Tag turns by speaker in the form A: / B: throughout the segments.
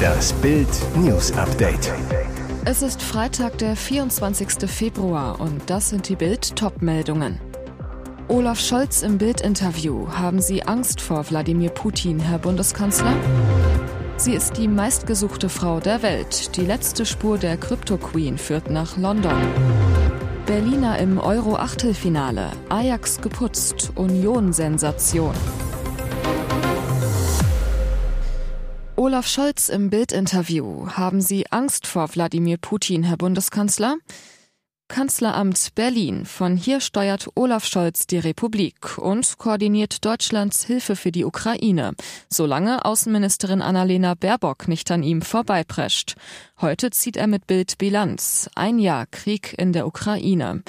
A: Das Bild News Update.
B: Es ist Freitag, der 24. Februar und das sind die Bild Topmeldungen. Olaf Scholz im Bild-Interview. Haben Sie Angst vor Wladimir Putin, Herr Bundeskanzler? Sie ist die meistgesuchte Frau der Welt. Die letzte Spur der Crypto Queen führt nach London. Berliner im Euro-Achtelfinale. Ajax geputzt. Union-Sensation. Olaf Scholz im Bild-Interview. Haben Sie Angst vor Wladimir Putin, Herr Bundeskanzler? Kanzleramt Berlin. Von hier steuert Olaf Scholz die Republik und koordiniert Deutschlands Hilfe für die Ukraine, solange Außenministerin Annalena Baerbock nicht an ihm vorbeiprescht. Heute zieht er mit Bild Bilanz. Ein Jahr Krieg in der Ukraine.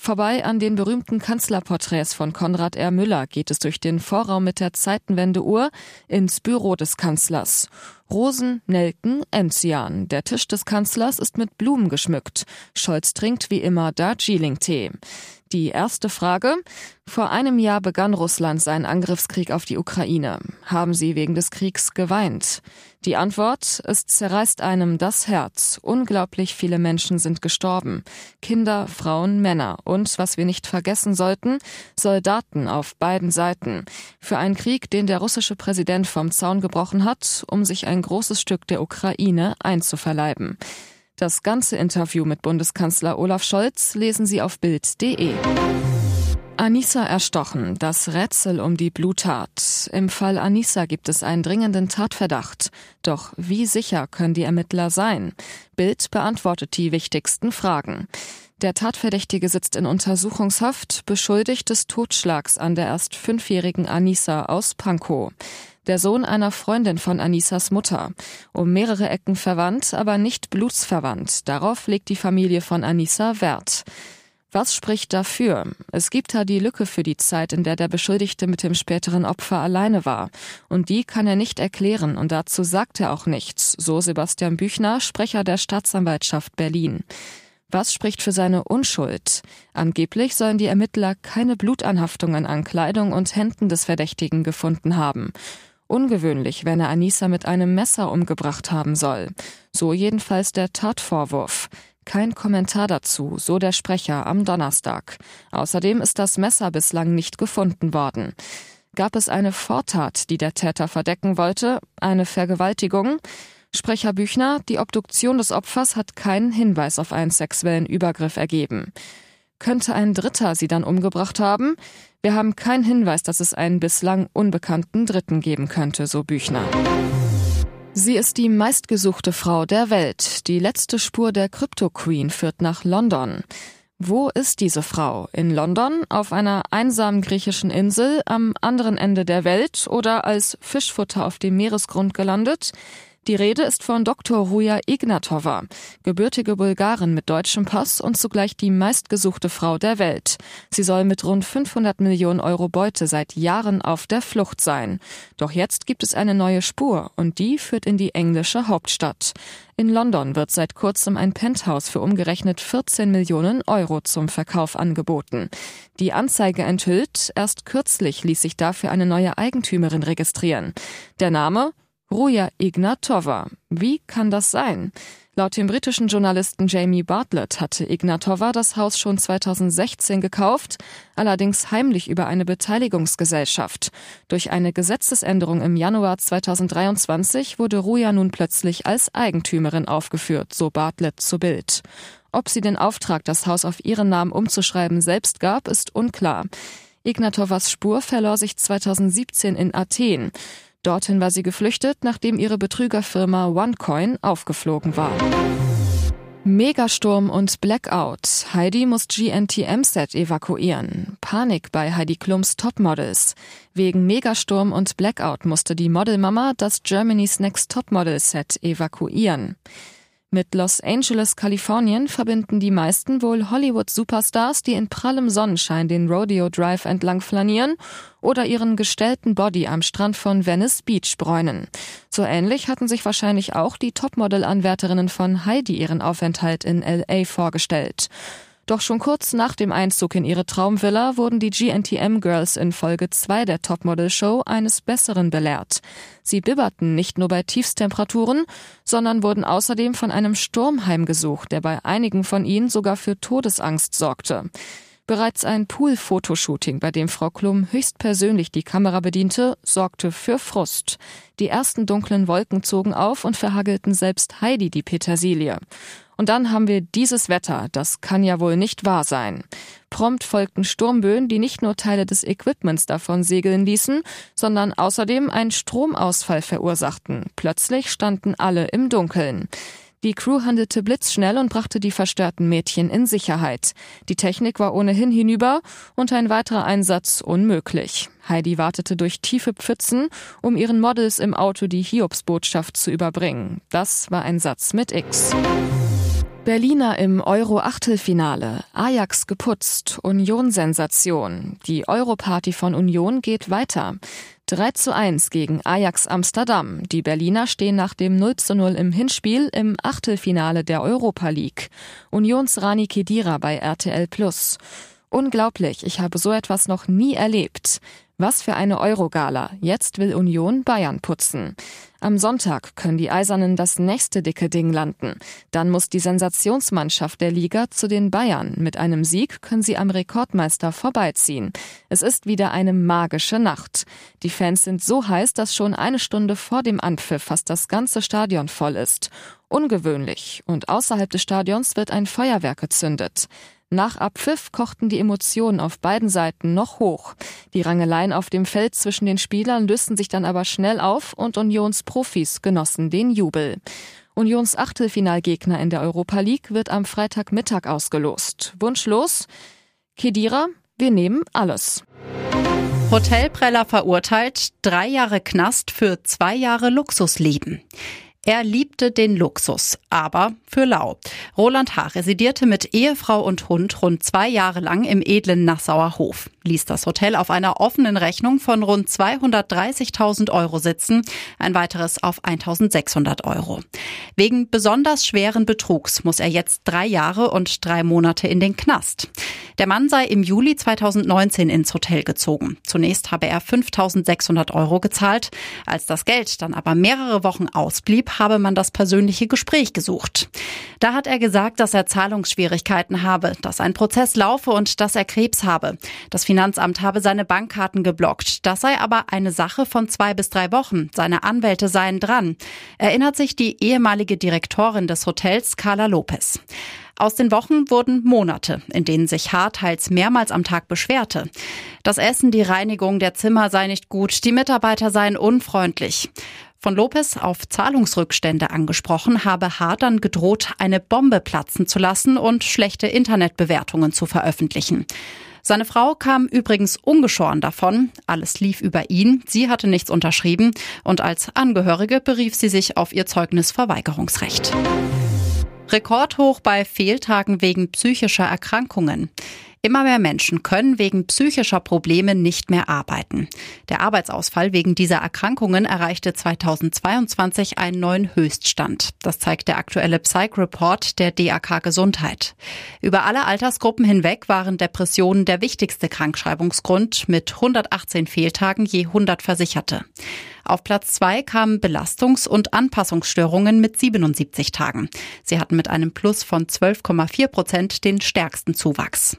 B: Vorbei an den berühmten Kanzlerporträts von Konrad R. Müller geht es durch den Vorraum mit der Zeitenwendeuhr ins Büro des Kanzlers. Rosen, Nelken, Enzian. Der Tisch des Kanzlers ist mit Blumen geschmückt. Scholz trinkt wie immer Darjeeling-Tee. Die erste Frage. Vor einem Jahr begann Russland seinen Angriffskrieg auf die Ukraine. Haben Sie wegen des Kriegs geweint? Die Antwort, es zerreißt einem das Herz. Unglaublich viele Menschen sind gestorben. Kinder, Frauen, Männer. Und, was wir nicht vergessen sollten, Soldaten auf beiden Seiten. Für einen Krieg, den der russische Präsident vom Zaun gebrochen hat, um sich ein großes Stück der Ukraine einzuverleiben. Das ganze Interview mit Bundeskanzler Olaf Scholz lesen Sie auf Bild.de. Anissa erstochen, das Rätsel um die Bluttat. Im Fall Anissa gibt es einen dringenden Tatverdacht. Doch wie sicher können die Ermittler sein? Bild beantwortet die wichtigsten Fragen. Der Tatverdächtige sitzt in Untersuchungshaft, beschuldigt des Totschlags an der erst fünfjährigen Anissa aus Pankow der Sohn einer Freundin von Anissas Mutter. Um mehrere Ecken verwandt, aber nicht blutsverwandt. Darauf legt die Familie von Anissa Wert. Was spricht dafür? Es gibt da die Lücke für die Zeit, in der der Beschuldigte mit dem späteren Opfer alleine war. Und die kann er nicht erklären und dazu sagt er auch nichts, so Sebastian Büchner, Sprecher der Staatsanwaltschaft Berlin. Was spricht für seine Unschuld? Angeblich sollen die Ermittler keine Blutanhaftungen an Kleidung und Händen des Verdächtigen gefunden haben. Ungewöhnlich, wenn er Anissa mit einem Messer umgebracht haben soll. So jedenfalls der Tatvorwurf. Kein Kommentar dazu, so der Sprecher am Donnerstag. Außerdem ist das Messer bislang nicht gefunden worden. Gab es eine Vortat, die der Täter verdecken wollte, eine Vergewaltigung? Sprecher Büchner, die Obduktion des Opfers hat keinen Hinweis auf einen sexuellen Übergriff ergeben. Könnte ein Dritter sie dann umgebracht haben? Wir haben keinen Hinweis, dass es einen bislang unbekannten Dritten geben könnte, so Büchner. Sie ist die meistgesuchte Frau der Welt. Die letzte Spur der Crypto Queen führt nach London. Wo ist diese Frau? In London, auf einer einsamen griechischen Insel, am anderen Ende der Welt oder als Fischfutter auf dem Meeresgrund gelandet? Die Rede ist von Dr. Ruja Ignatova, gebürtige Bulgarin mit deutschem Pass und zugleich die meistgesuchte Frau der Welt. Sie soll mit rund 500 Millionen Euro Beute seit Jahren auf der Flucht sein. Doch jetzt gibt es eine neue Spur und die führt in die englische Hauptstadt. In London wird seit kurzem ein Penthouse für umgerechnet 14 Millionen Euro zum Verkauf angeboten. Die Anzeige enthüllt, erst kürzlich ließ sich dafür eine neue Eigentümerin registrieren. Der Name Ruja Ignatova. Wie kann das sein? Laut dem britischen Journalisten Jamie Bartlett hatte Ignatova das Haus schon 2016 gekauft, allerdings heimlich über eine Beteiligungsgesellschaft. Durch eine Gesetzesänderung im Januar 2023 wurde Ruja nun plötzlich als Eigentümerin aufgeführt, so Bartlett zu Bild. Ob sie den Auftrag, das Haus auf ihren Namen umzuschreiben, selbst gab, ist unklar. Ignatovas Spur verlor sich 2017 in Athen. Dorthin war sie geflüchtet, nachdem ihre Betrügerfirma OneCoin aufgeflogen war. Megasturm und Blackout. Heidi muss GNTM-Set evakuieren. Panik bei Heidi Klums Topmodels. Wegen Megasturm und Blackout musste die Modelmama das Germany's Next Topmodel-Set evakuieren. Mit Los Angeles, Kalifornien verbinden die meisten wohl Hollywood-Superstars, die in prallem Sonnenschein den Rodeo Drive entlang flanieren oder ihren gestellten Body am Strand von Venice Beach bräunen. So ähnlich hatten sich wahrscheinlich auch die Topmodel-Anwärterinnen von Heidi ihren Aufenthalt in LA vorgestellt. Doch schon kurz nach dem Einzug in ihre Traumvilla wurden die GNTM Girls in Folge 2 der Topmodel-Show eines Besseren belehrt. Sie bibberten nicht nur bei Tiefstemperaturen, sondern wurden außerdem von einem Sturm heimgesucht, der bei einigen von ihnen sogar für Todesangst sorgte. Bereits ein Pool-Fotoshooting, bei dem Frau Klum höchstpersönlich die Kamera bediente, sorgte für Frust. Die ersten dunklen Wolken zogen auf und verhagelten selbst Heidi die Petersilie. Und dann haben wir dieses Wetter, das kann ja wohl nicht wahr sein. Prompt folgten Sturmböen, die nicht nur Teile des Equipments davon segeln ließen, sondern außerdem einen Stromausfall verursachten. Plötzlich standen alle im Dunkeln. Die Crew handelte blitzschnell und brachte die verstörten Mädchen in Sicherheit. Die Technik war ohnehin hinüber und ein weiterer Einsatz unmöglich. Heidi wartete durch tiefe Pfützen, um ihren Models im Auto die Hiobsbotschaft zu überbringen. Das war ein Satz mit X. Berliner im Euro-Achtelfinale. Ajax geputzt. Union-Sensation. Die Europarty von Union geht weiter. 3 zu 1 gegen Ajax Amsterdam. Die Berliner stehen nach dem 0 zu 0 im Hinspiel im Achtelfinale der Europa League. Unions Rani Kedira bei RTL Plus. Unglaublich, ich habe so etwas noch nie erlebt. Was für eine Eurogala. Jetzt will Union Bayern putzen. Am Sonntag können die Eisernen das nächste dicke Ding landen. Dann muss die Sensationsmannschaft der Liga zu den Bayern. Mit einem Sieg können sie am Rekordmeister vorbeiziehen. Es ist wieder eine magische Nacht. Die Fans sind so heiß, dass schon eine Stunde vor dem Anpfiff fast das ganze Stadion voll ist. Ungewöhnlich. Und außerhalb des Stadions wird ein Feuerwerk gezündet. Nach Abpfiff kochten die Emotionen auf beiden Seiten noch hoch. Die Rangeleien auf dem Feld zwischen den Spielern lösten sich dann aber schnell auf und Unions Profis genossen den Jubel. Unions Achtelfinalgegner in der Europa League wird am Freitagmittag ausgelost. Wunschlos? Kedira, wir nehmen alles.
C: Hotelpreller verurteilt, drei Jahre Knast für zwei Jahre Luxusleben. Er liebte den Luxus, aber für lau. Roland H. residierte mit Ehefrau und Hund rund zwei Jahre lang im edlen Nassauer Hof, ließ das Hotel auf einer offenen Rechnung von rund 230.000 Euro sitzen, ein weiteres auf 1.600 Euro. Wegen besonders schweren Betrugs muss er jetzt drei Jahre und drei Monate in den Knast. Der Mann sei im Juli 2019 ins Hotel gezogen. Zunächst habe er 5.600 Euro gezahlt. Als das Geld dann aber mehrere Wochen ausblieb, habe man das persönliche Gespräch gesucht. Da hat er gesagt, dass er Zahlungsschwierigkeiten habe, dass ein Prozess laufe und dass er Krebs habe. Das Finanzamt habe seine Bankkarten geblockt. Das sei aber eine Sache von zwei bis drei Wochen. Seine Anwälte seien dran. Erinnert sich die ehemalige Direktorin des Hotels, Carla Lopez. Aus den Wochen wurden Monate, in denen sich H. teils mehrmals am Tag beschwerte. Das Essen, die Reinigung der Zimmer sei nicht gut, die Mitarbeiter seien unfreundlich. Von Lopez auf Zahlungsrückstände angesprochen, habe H. dann gedroht, eine Bombe platzen zu lassen und schlechte Internetbewertungen zu veröffentlichen. Seine Frau kam übrigens ungeschoren davon. Alles lief über ihn. Sie hatte nichts unterschrieben und als Angehörige berief sie sich auf ihr Zeugnisverweigerungsrecht. Rekordhoch bei Fehltagen wegen psychischer Erkrankungen. Immer mehr Menschen können wegen psychischer Probleme nicht mehr arbeiten. Der Arbeitsausfall wegen dieser Erkrankungen erreichte 2022 einen neuen Höchststand. Das zeigt der aktuelle Psych-Report der DAK Gesundheit. Über alle Altersgruppen hinweg waren Depressionen der wichtigste Krankschreibungsgrund mit 118 Fehltagen je 100 Versicherte. Auf Platz zwei kamen Belastungs- und Anpassungsstörungen mit 77 Tagen. Sie hatten mit einem Plus von 12,4 Prozent den stärksten Zuwachs.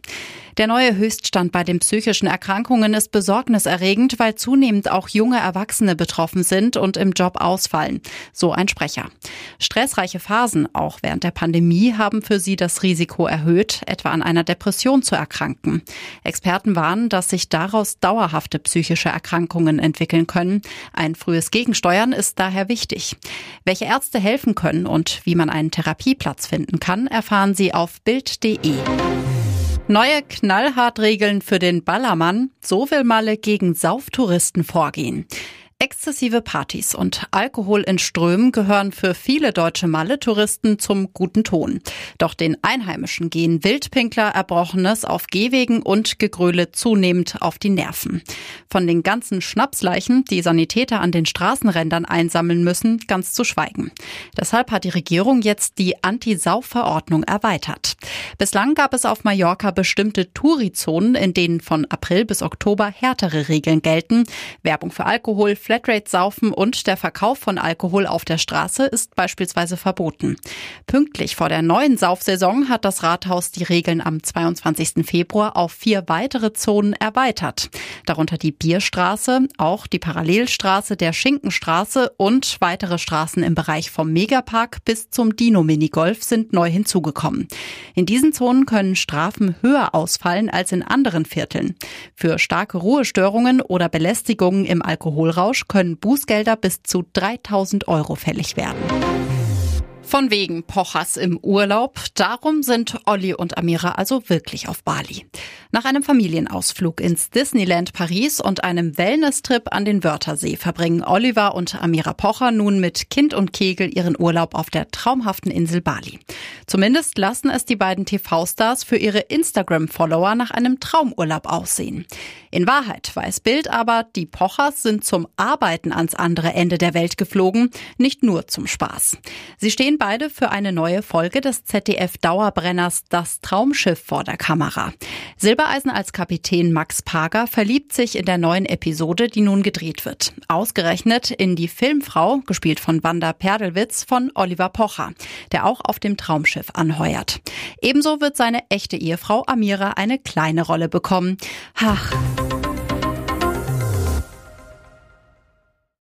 C: Der neue Höchststand bei den psychischen Erkrankungen ist besorgniserregend, weil zunehmend auch junge Erwachsene betroffen sind und im Job ausfallen. So ein Sprecher. Stressreiche Phasen, auch während der Pandemie, haben für sie das Risiko erhöht, etwa an einer Depression zu erkranken. Experten warnen, dass sich daraus dauerhafte psychische Erkrankungen entwickeln können. Ein frühes Gegensteuern ist daher wichtig. Welche Ärzte helfen können und wie man einen Therapieplatz finden kann, erfahren Sie auf Bild.de. Neue Knallhart-Regeln für den Ballermann. So will Malle gegen Sauftouristen vorgehen. Exzessive Partys und Alkohol in Strömen gehören für viele deutsche Malle-Touristen zum guten Ton. Doch den Einheimischen gehen Wildpinkler Erbrochenes auf Gehwegen und Gegröle zunehmend auf die Nerven. Von den ganzen Schnapsleichen, die Sanitäter an den Straßenrändern einsammeln müssen, ganz zu schweigen. Deshalb hat die Regierung jetzt die Anti-Sau-Verordnung erweitert. Bislang gab es auf Mallorca bestimmte Tourizonen, in denen von April bis Oktober härtere Regeln gelten. Werbung für Alkohol, Flatrate-Saufen und der Verkauf von Alkohol auf der Straße ist beispielsweise verboten. Pünktlich vor der neuen Saufsaison hat das Rathaus die Regeln am 22. Februar auf vier weitere Zonen erweitert. Darunter die Bierstraße, auch die Parallelstraße der Schinkenstraße und weitere Straßen im Bereich vom Megapark bis zum Dino-Minigolf sind neu hinzugekommen. In diesen Zonen können Strafen höher ausfallen als in anderen Vierteln. Für starke Ruhestörungen oder Belästigungen im Alkoholrausch können Bußgelder bis zu 3000 Euro fällig werden. Von wegen Pochers im Urlaub. Darum sind Olli und Amira also wirklich auf Bali. Nach einem Familienausflug ins Disneyland Paris und einem Wellness-Trip an den Wörthersee verbringen Oliver und Amira Pocher nun mit Kind und Kegel ihren Urlaub auf der traumhaften Insel Bali. Zumindest lassen es die beiden TV-Stars für ihre Instagram-Follower nach einem Traumurlaub aussehen. In Wahrheit weiß Bild aber, die Pochers sind zum Arbeiten ans andere Ende der Welt geflogen, nicht nur zum Spaß. Sie stehen beide für eine neue Folge des ZDF-Dauerbrenners Das Traumschiff vor der Kamera. Silbereisen als Kapitän Max Pager verliebt sich in der neuen Episode, die nun gedreht wird. Ausgerechnet in die Filmfrau, gespielt von Wanda Perdelwitz von Oliver Pocher, der auch auf dem Traumschiff anheuert. Ebenso wird seine echte Ehefrau Amira eine kleine Rolle bekommen. Ach,